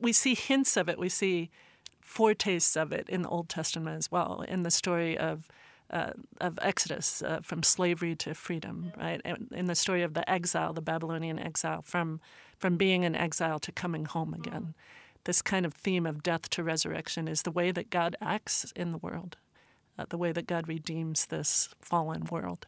we see hints of it. We see foretastes of it in the Old Testament as well, in the story of uh, of Exodus uh, from slavery to freedom, right? In the story of the exile, the Babylonian exile, from from being in exile to coming home again. This kind of theme of death to resurrection is the way that God acts in the world, uh, the way that God redeems this fallen world.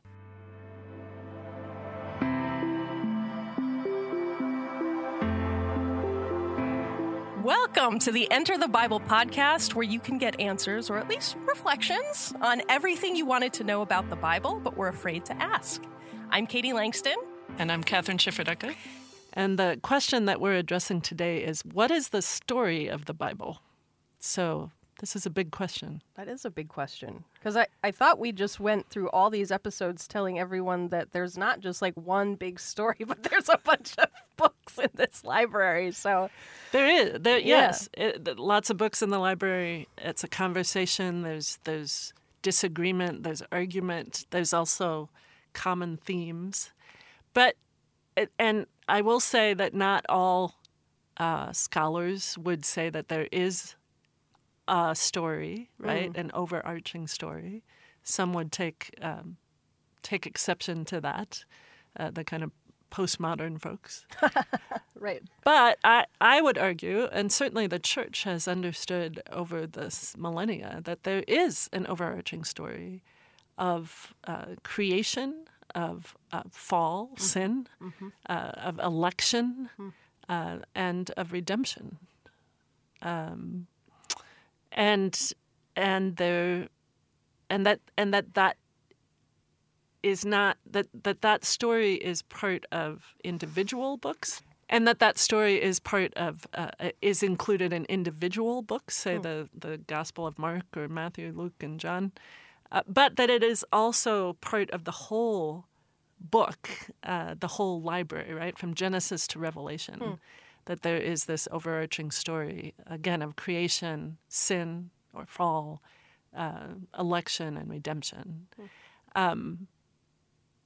Welcome to the Enter the Bible podcast, where you can get answers or at least reflections on everything you wanted to know about the Bible but were afraid to ask. I'm Katie Langston. And I'm Kathryn Schifferdecker. And the question that we're addressing today is what is the story of the Bible? So this is a big question. That is a big question. Because I, I thought we just went through all these episodes telling everyone that there's not just like one big story, but there's a bunch of books in this library. So there is, there, yes, it, lots of books in the library. It's a conversation. There's there's disagreement. There's argument. There's also common themes, but it, and I will say that not all uh, scholars would say that there is a story, right? Mm. An overarching story. Some would take um, take exception to that, uh, the kind of postmodern folks. right. But I, I would argue, and certainly the church has understood over this millennia, that there is an overarching story of uh, creation, of uh, fall, mm-hmm. sin, mm-hmm. Uh, of election, mm-hmm. and of redemption. Um, and and there and that and that that is not that that that story is part of individual books and that that story is part of uh, is included in individual books say mm. the the gospel of mark or matthew luke and john uh, but that it is also part of the whole book uh, the whole library right from genesis to revelation mm that there is this overarching story, again, of creation, sin or fall, uh, election, and redemption. Mm. Um,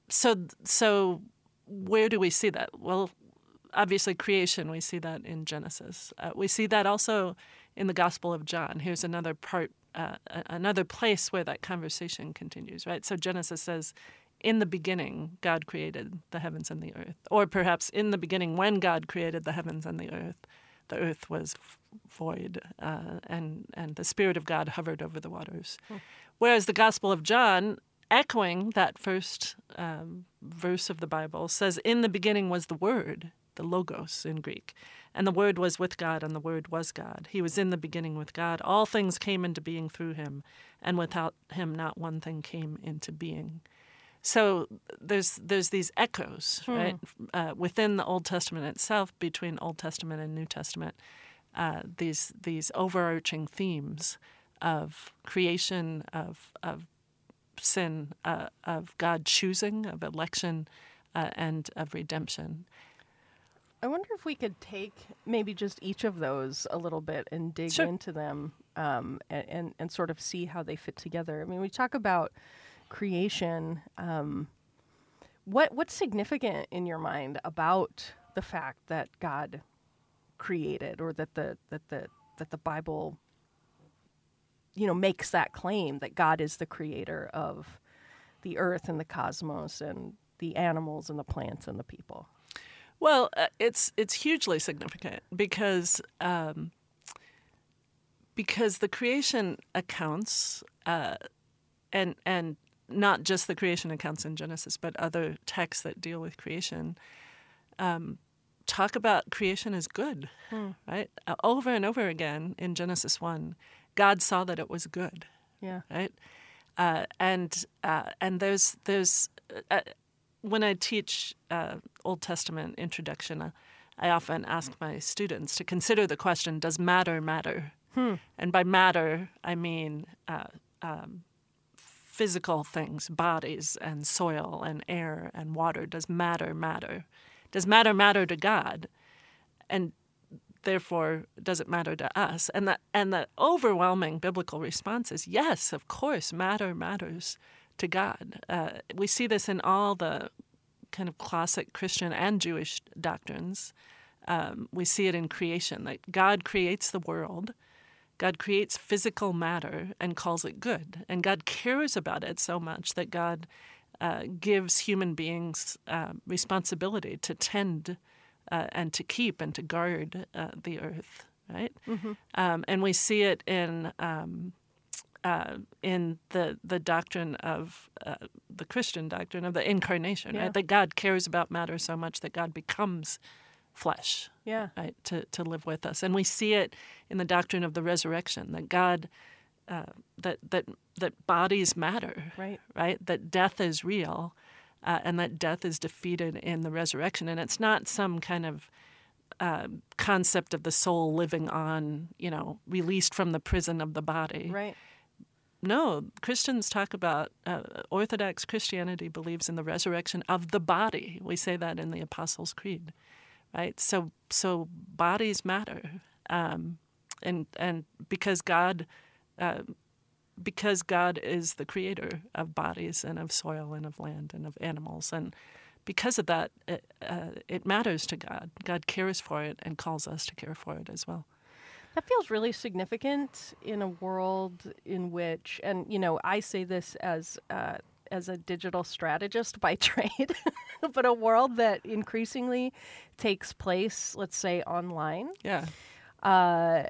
so, so where do we see that? Well, obviously, creation, we see that in Genesis. Uh, we see that also in the Gospel of John. Here's another part, uh, another place where that conversation continues, right? So Genesis says, in the beginning, God created the heavens and the earth. Or perhaps in the beginning, when God created the heavens and the earth, the earth was void uh, and, and the Spirit of God hovered over the waters. Hmm. Whereas the Gospel of John, echoing that first um, verse of the Bible, says, In the beginning was the Word, the Logos in Greek. And the Word was with God, and the Word was God. He was in the beginning with God. All things came into being through him, and without him, not one thing came into being. So there's there's these echoes hmm. right uh, within the Old Testament itself between Old Testament and New Testament. Uh, these these overarching themes of creation, of of sin, uh, of God choosing, of election, uh, and of redemption. I wonder if we could take maybe just each of those a little bit and dig sure. into them um, and, and, and sort of see how they fit together. I mean, we talk about creation, um, what what's significant in your mind about the fact that God created, or that the that the that the Bible, you know, makes that claim that God is the creator of the earth and the cosmos and the animals and the plants and the people? Well, uh, it's it's hugely significant because um, because the creation accounts uh, and and not just the creation accounts in Genesis, but other texts that deal with creation, um, talk about creation as good, hmm. right? Uh, over and over again in Genesis 1, God saw that it was good. Yeah. Right? Uh, and uh, and there's there's uh, uh when I teach uh, Old Testament introduction, I often ask my students to consider the question: Does matter matter? Hmm. And by matter, I mean um, physical things, bodies and soil and air and water. Does matter matter? Does matter matter to God? And therefore, does it matter to us? And the, and the overwhelming biblical response is yes, of course, matter matters to God. Uh, we see this in all the kind of classic Christian and Jewish doctrines. Um, we see it in creation that God creates the world. God creates physical matter and calls it good. And God cares about it so much that God uh, gives human beings uh, responsibility to tend uh, and to keep and to guard uh, the earth, right? Mm-hmm. Um, and we see it in um, uh, in the the doctrine of uh, the Christian doctrine of the incarnation, yeah. right? That God cares about matter so much that God becomes flesh, yeah, right, to to live with us, and we see it in the doctrine of the resurrection that God. Uh, that that that bodies matter, right? Right. That death is real, uh, and that death is defeated in the resurrection, and it's not some kind of uh, concept of the soul living on, you know, released from the prison of the body. Right no, Christians talk about uh, Orthodox Christianity believes in the resurrection of the body. We say that in the Apostles' Creed, right? So, so bodies matter, um, and and because God, uh, because God is the creator of bodies and of soil and of land and of animals, and because of that, it, uh, it matters to God. God cares for it and calls us to care for it as well. That feels really significant in a world in which, and you know, I say this as uh, as a digital strategist by trade, but a world that increasingly takes place, let's say, online. Yeah. Uh,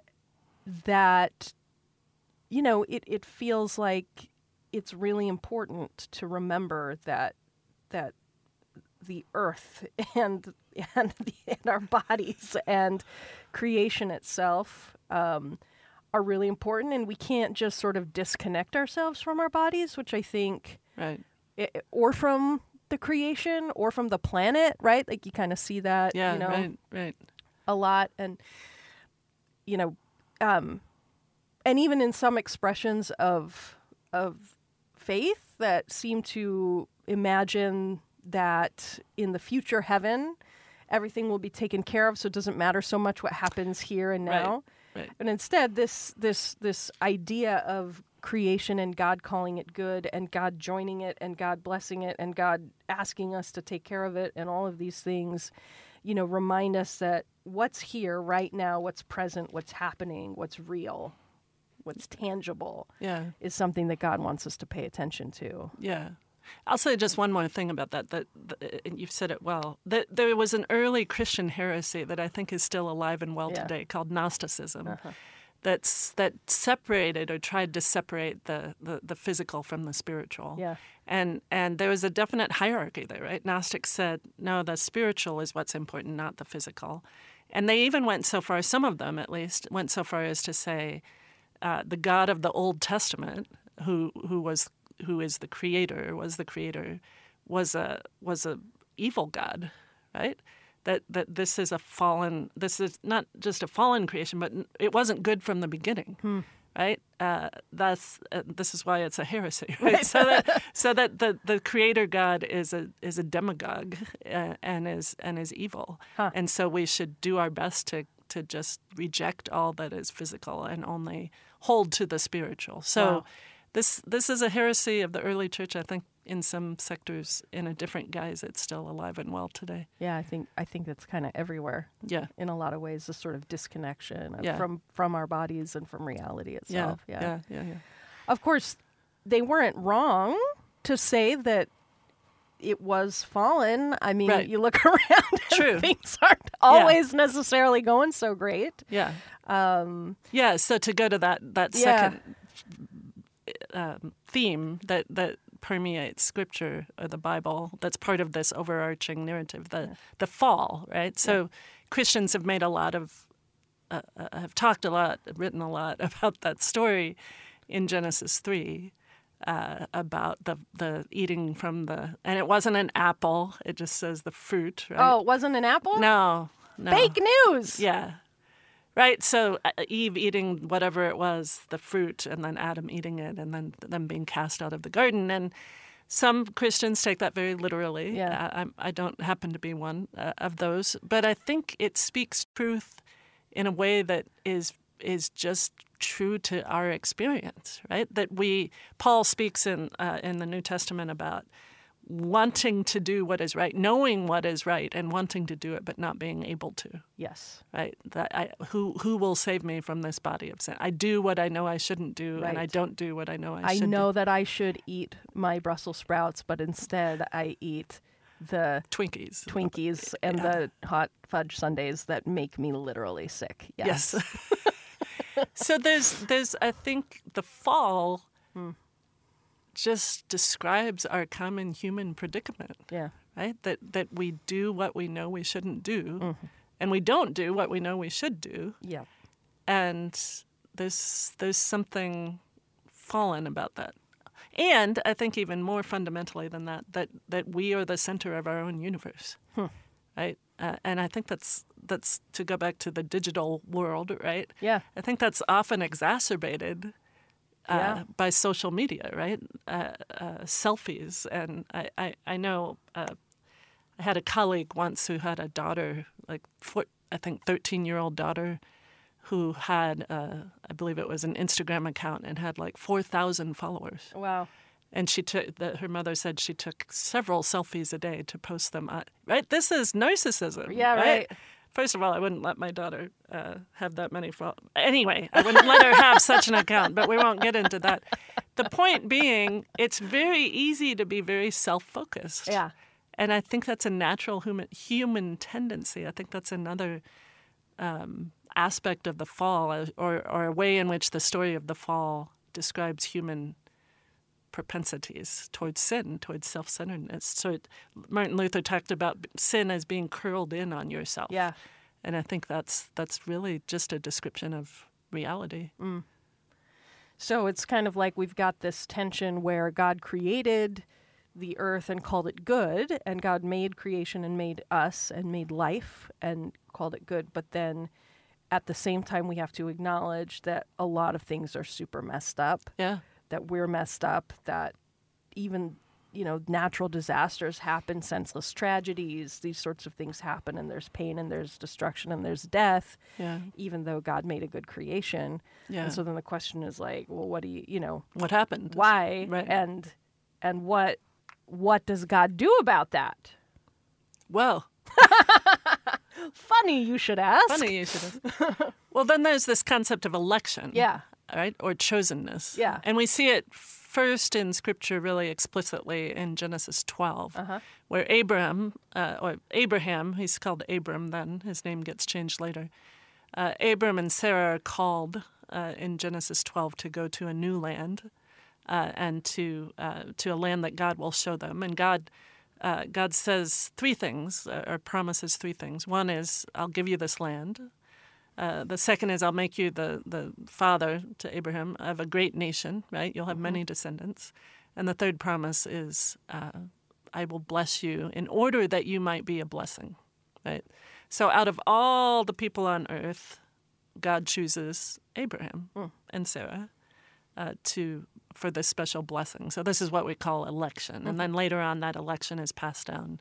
that, you know, it, it feels like it's really important to remember that that the earth and and, the, and our bodies and creation itself um, are really important, and we can't just sort of disconnect ourselves from our bodies, which I think, right, it, or from the creation or from the planet, right? Like you kind of see that, yeah, you know, right, right, a lot, and you know, um, and even in some expressions of of faith that seem to imagine that in the future heaven everything will be taken care of so it doesn't matter so much what happens here and now right. Right. But instead, this this this idea of creation and God calling it good and God joining it and God blessing it and God asking us to take care of it and all of these things, you know, remind us that what's here right now, what's present, what's happening, what's real, what's tangible, yeah, is something that God wants us to pay attention to. Yeah. I'll say just one more thing about that. That, that you've said it well. That there was an early Christian heresy that I think is still alive and well yeah. today, called Gnosticism. Uh-huh. That's that separated or tried to separate the, the, the physical from the spiritual. Yeah. And and there was a definite hierarchy there, right? Gnostics said, no, the spiritual is what's important, not the physical. And they even went so far, some of them at least, went so far as to say uh, the God of the Old Testament, who who was who is the creator, was the creator, was a was a evil god, right? That that this is a fallen. This is not just a fallen creation, but it wasn't good from the beginning. Hmm. Right, uh, that's uh, this is why it's a heresy. Right, so that so that the, the creator God is a is a demiurge uh, and is and is evil, huh. and so we should do our best to to just reject all that is physical and only hold to the spiritual. So. Wow this this is a heresy of the early church. I think in some sectors, in a different guise, it's still alive and well today. Yeah, I think I think that's kind of everywhere. Yeah, in a lot of ways, this sort of disconnection yeah. from from our bodies and from reality itself. Yeah, yeah, yeah, yeah. Of course, they weren't wrong to say that it was fallen. I mean, right. you look around True. things aren't always yeah. necessarily going so great. Yeah. Um, yeah. So to go to that that yeah. second um, theme that that permeates Scripture or the Bible, that's part of this overarching narrative, the yeah. the fall, right? So yeah. Christians have made a lot of uh, uh, have talked a lot, written a lot about that story in Genesis three. Uh, about the the eating from the and it wasn't an apple. It just says the fruit. Right? Oh, it wasn't an apple. No, no. Fake news. Yeah, right. So uh, Eve eating whatever it was, the fruit, and then Adam eating it, and then them being cast out of the garden. And some Christians take that very literally. Yeah. I, I don't happen to be one uh, of those, but I think it speaks truth in a way that is is just true to our experience, right? That we Paul speaks in uh, in the New Testament about wanting to do what is right, knowing what is right, and wanting to do it, but not being able to. Yes. Right. That I who who will save me from this body of sin? I do what I know I shouldn't do, and I don't do what I know I, I should. I know do. that I should eat my Brussels sprouts, but instead I eat the Twinkies. Twinkies and Yeah. the hot fudge sundaes that make me literally sick. Yes. Yes. so there's there's I think the fall hmm. Just describes our common human predicament, yeah. right? That that we do what we know we shouldn't do, and we don't do what we know we should do, Yeah. and there's there's something fallen about that. And I think even more fundamentally than that, that that we are the center of our own universe, right? Uh, and I think that's that's to go back to the digital world, right? Yeah. I think that's often exacerbated Yeah. by social media, right? Uh, uh, selfies, and I I, I know uh, I had a colleague once who had a daughter, like four, I think thirteen year old daughter, who had uh, I believe it was an Instagram account and had like four thousand followers, Wow. and she took that her mother said she took several selfies a day to post them. On, right, this is narcissism. Yeah, right. First of all, I wouldn't let my daughter uh, have that many followers. Anyway, I wouldn't let her have such an account, but we won't get into that. The point being, it's very easy to be very self focused. Yeah. And I think that's a natural human, human tendency. I think that's another um, aspect of the fall, or, or a way in which the story of the fall describes human propensities towards sin, towards self centeredness. So it, Martin Luther talked about sin as being curled in on yourself. Yeah. And I think that's that's really just a description of reality. Mm. So it's kind of like we've got this tension where God created the earth and called it good, and God made creation and made us and made life and called it good. But then at the same time, we have to acknowledge that a lot of things are super messed up, Yeah. That we're messed up, that even you know natural disasters happen senseless tragedies these sorts of things happen and there's pain and there's destruction and there's death Yeah. even though god made a good creation Yeah. and so then the question is like, well, what do you, you know, what happened? why Right. and and what what does God do about that? Well, Funny you should ask. funny you should have. well, then there's this concept of election. Yeah. Right? Or chosenness. Yeah. And we see it first in Scripture really explicitly in Genesis 12, Uh-huh. where Abraham, uh, or Abraham, he's called Abram then, his name gets changed later. Uh, Abram and Sarah are called uh, in Genesis 12 to go to a new land uh, and to, uh, to a land that God will show them. And God. Uh, God says three things, uh, or promises three things. One is, I'll give you this land. Uh, the second is I'll make you the, the father to Abraham of a great nation, right? You'll have many descendants. And the third promise is uh, I will bless you in order that you might be a blessing, right? So out of all the people on earth, God chooses Abraham and Sarah uh, to for this special blessing. So this is what we call election, and then later on, that election is passed down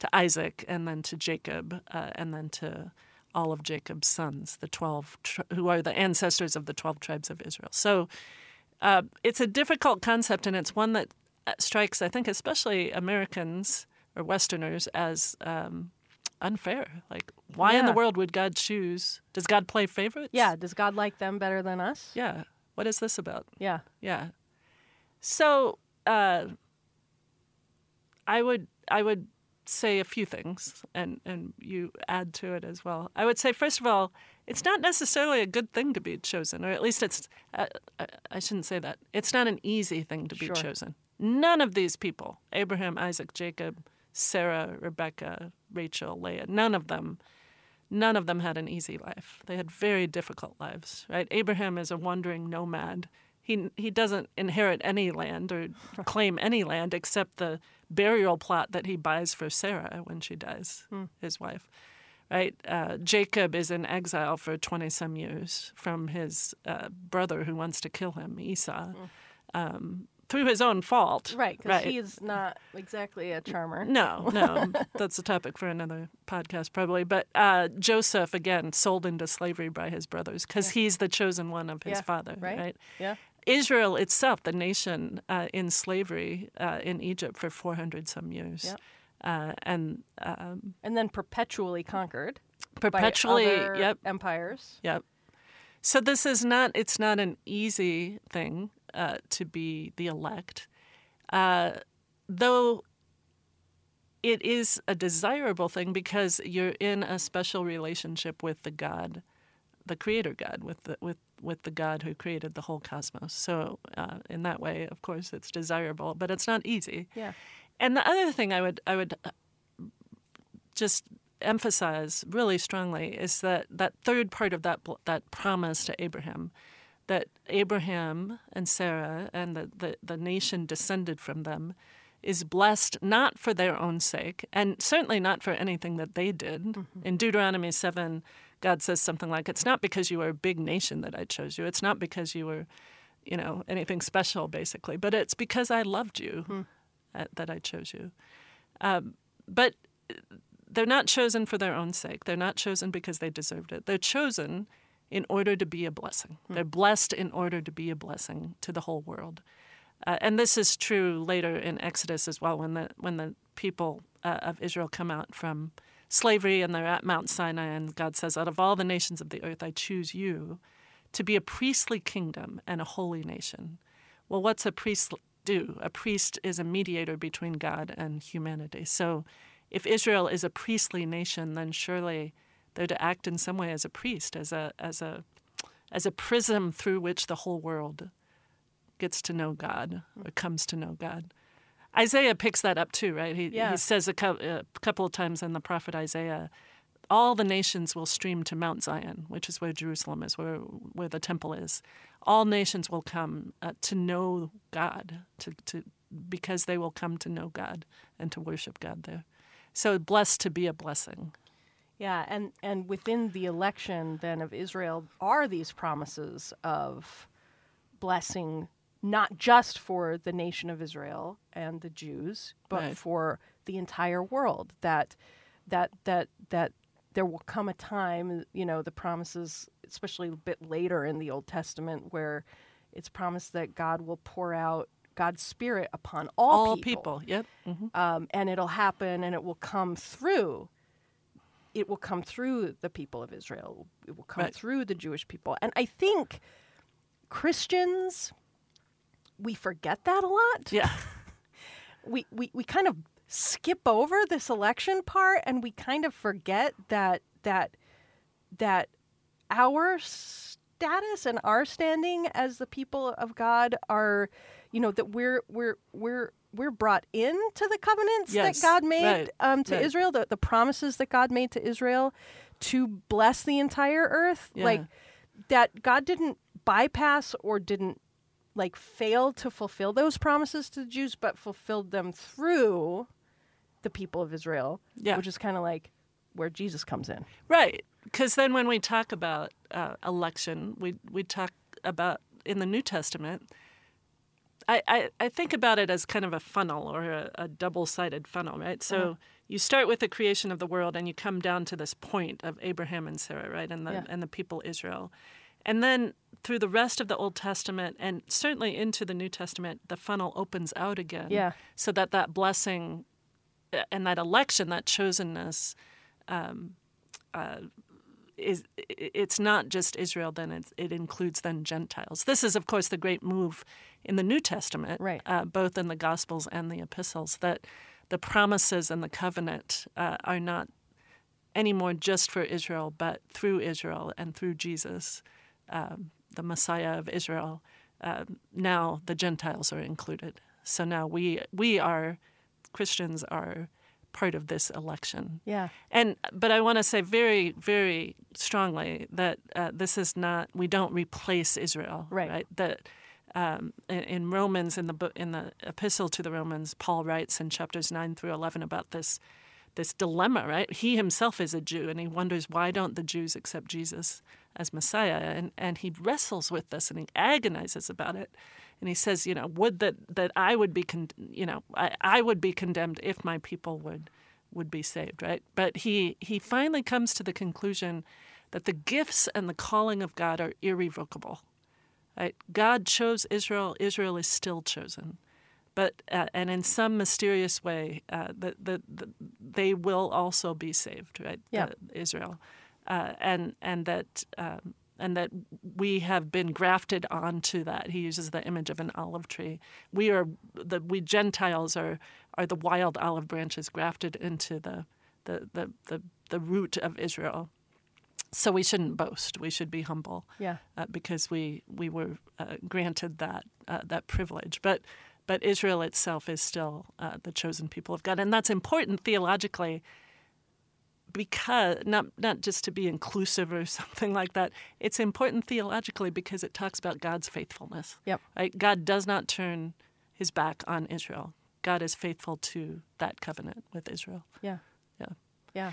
to Isaac, and then to Jacob, uh, and then to all of Jacob's sons, the twelve, who are the ancestors of the twelve tribes of Israel. So uh, it's a difficult concept, and it's one that uh, strikes, I think, especially Americans or Westerners as um, unfair. Like, why in the world would God choose? Does God play favorites? Yeah. Does God like them better than us? Yeah. What is this about? Yeah. Yeah. So uh, I would I would say a few things, and and you add to it as well. I would say first of all, it's not necessarily a good thing to be chosen, or at least it's. Uh, I- I shouldn't say that. It's not an easy thing to be Sure. chosen. None of these people, Abraham, Isaac, Jacob, Sarah, Rebecca, Rachel, Leah, none of them none of them had an easy life. They had very difficult lives, right? Abraham is a wandering nomad. He he doesn't inherit any land or claim any land except the burial plot that he buys for Sarah when she dies, his wife. Right? Uh, Jacob is in exile for 20 some years from his uh, brother who wants to kill him, Esau, um, through his own fault. Right. Because he's not exactly a charmer. No, no, that's a topic for another podcast probably. But uh, Joseph again sold into slavery by his brothers because he's the chosen one of his Yeah, father, right. right? Yeah. Israel itself, the nation uh, in slavery uh, in Egypt for 400 some years. Yep. Uh, and um, and then perpetually conquered perpetually by other yep empires. Yep. So this is not it's not an easy thing uh, to be the elect, uh, though. It is a desirable thing because you're in a special relationship with the God, the Creator God, with the with with the God who created the whole cosmos. So uh, in that way, of course, it's desirable, but it's not easy. Yeah. And the other thing I would I would uh, just emphasize really strongly is that that third part of that that promise to Abraham, that Abraham and Sarah and the, the, the nation descended from them is blessed not for their own sake and certainly not for anything that they did. Mm-hmm. In Deuteronomy 7, God says something like, It's not because you are a big nation that I chose you. It's not because you were, you know, anything special, basically, but it's because I loved you mm-hmm. that I chose you. Um, but they're not chosen for their own sake. They're not chosen because they deserved it. They're chosen in order to be a blessing. Mm. They're blessed in order to be a blessing to the whole world. Uh, and this is true later in Exodus as well, when the when the people uh, of Israel come out from slavery and they're at Mount Sinai, and God says, "Out of all the nations of the earth, I choose you to be a priestly kingdom and a holy nation." Well, what's a priest do? A priest is a mediator between God and humanity. So if Israel is a priestly nation, then surely they're to act in some way as a priest, as a as a as a prism through which the whole world gets to know God or comes to know God. Isaiah picks that up too, right? He, yeah. he says a, co- a couple of times in the prophet Isaiah, all the nations will stream to Mount Zion, which is where Jerusalem is, where where the temple is. All nations will come uh, to know God, to, to because they will come to know God and to worship God there. So blessed to be a blessing. Yeah, and, and within the election then of Israel are these promises of blessing not just for the nation of Israel and the Jews, but right. for the entire world. That that that that there will come a time, you know, the promises, especially a bit later in the Old Testament, where it's promised that God will pour out God's Spirit upon all, all people. people. Yep. Mm-hmm. Um, and it'll happen, and it will come through. It will come through the people of Israel. It will come right. through the Jewish people. And I think Christians, we forget that a lot. Yeah. we, we, we kind of skip over this election part, and we kind of forget that that that our status and our standing as the people of God are you know that we're we're we're we're brought into the covenants yes, that God made right, um, to right. Israel, the, the promises that God made to Israel to bless the entire earth. Yeah. Like that God didn't bypass or didn't like failed to fulfill those promises to the Jews, but fulfilled them through the people of Israel. Yeah. Which is kind of like where Jesus comes in. Right. Because then when we talk about uh, election, we, we talk about in the New Testament I, I, I, think about it as kind of a funnel or a, a double sided funnel, right? So uh-huh. you start with the creation of the world and you come down to this point of Abraham and Sarah, right? And the, yeah. and the people Israel. And then through the rest of the Old Testament and certainly into the New Testament, the funnel opens out again. Yeah. So that that blessing and that election, that chosenness, um, uh, is it's not just Israel. Then it includes then Gentiles. This is, of course, the great move in the New Testament, right. uh, both in the Gospels and the epistles, that the promises and the covenant uh, are not anymore just for Israel, but through Israel and through Jesus, um, the Messiah of Israel. Uh, now the Gentiles are included. So now we we are Christians are part of this election. Yeah. And but I want to say very very strongly that uh, this is not we don't replace Israel. Right. Right. That um, in, Romans in the book in the epistle to the Romans, Paul writes in chapters nine through eleven about this this dilemma. Right. He himself is a Jew, and he wonders why don't the Jews accept Jesus as Messiah, and and he wrestles with this and he agonizes about it and he says, you know, would that that I would be, con- you know, I, I would be condemned if my people would would be saved, right? But he he finally comes to the conclusion that the gifts and the calling of God are irrevocable. Right? God chose Israel. Israel is still chosen, but uh, and in some mysterious way, uh, the, the, the, they will also be saved. Right? Yeah. Israel, uh, and and that. Um, and that we have been grafted onto that. He uses the image of an olive tree. We are the we Gentiles are are the wild olive branches grafted into the the the the, the root of Israel. So we shouldn't boast. We should be humble. Yeah. Uh, because we we were uh, granted that uh, that privilege, but. But Israel itself is still uh, the chosen people of God, and that's important theologically because not not just to be inclusive or something like that. It's important theologically because it talks about God's faithfulness. Yep. Right? God does not turn his back on Israel. God is faithful to that covenant with Israel. Yeah. Yeah. Yeah.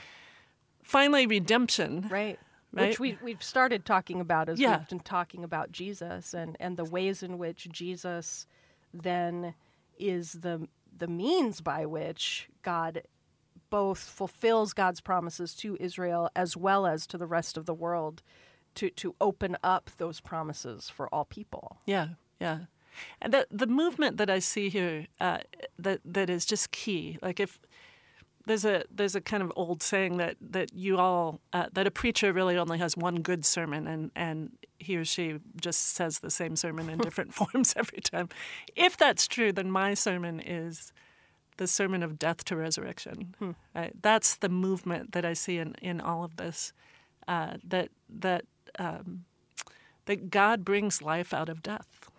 Finally, redemption. Right. Right? Which we we've started talking about as Yeah. we've been talking about Jesus and, and the ways in which Jesus then is the the means by which God both fulfills God's promises to Israel as well as to the rest of the world to, to open up those promises for all people. Yeah, yeah. And the the movement that I see here uh, that that is just key. Like if there's a there's a kind of old saying that that you all uh, that a preacher really only has one good sermon and and he or she just says the same sermon in different forms every time. If that's true, then my sermon is the sermon of death to resurrection. Right? That's the movement that I see in, in all of this. Uh, that that um, that God brings life out of death.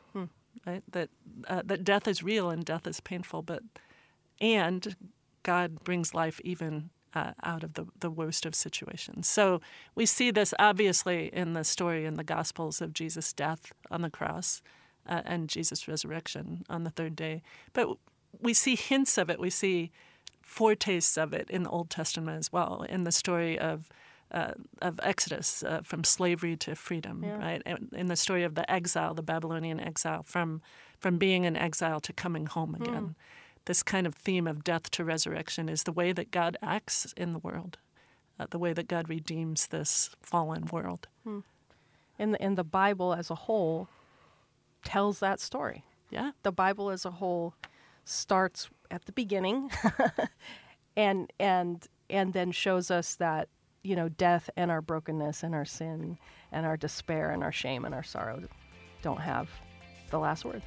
Right? That uh, that death is real and death is painful, but and God brings life even uh, out of the, the worst of situations. So we see this obviously in the story in the Gospels of Jesus' death on the cross uh, and Jesus' resurrection on the third day. But we see hints of it. We see foretastes of it in the Old Testament as well, in the story of uh, of Exodus uh, from slavery to freedom, Yeah. right? And in the story of the exile, the Babylonian exile, from from being in exile to coming home again. This kind of theme of death to resurrection is the way that God acts in the world, uh, the way that God redeems this fallen world. And the, and the Bible as a whole tells that story. Yeah, the Bible as a whole starts at the beginning and and and then shows us that you know death and our brokenness and our sin and our despair and our shame and our sorrow don't have the last word.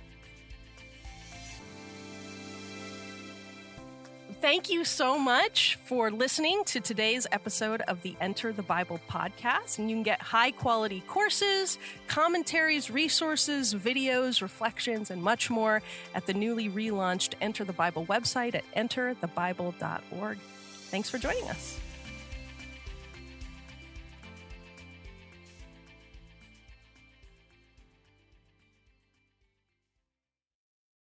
Thank you so much for listening to today's episode of the Enter the Bible podcast. And you can get high quality courses, commentaries, resources, videos, reflections, and much more at the newly relaunched Enter the Bible website at enterthebible.org. Thanks for joining us.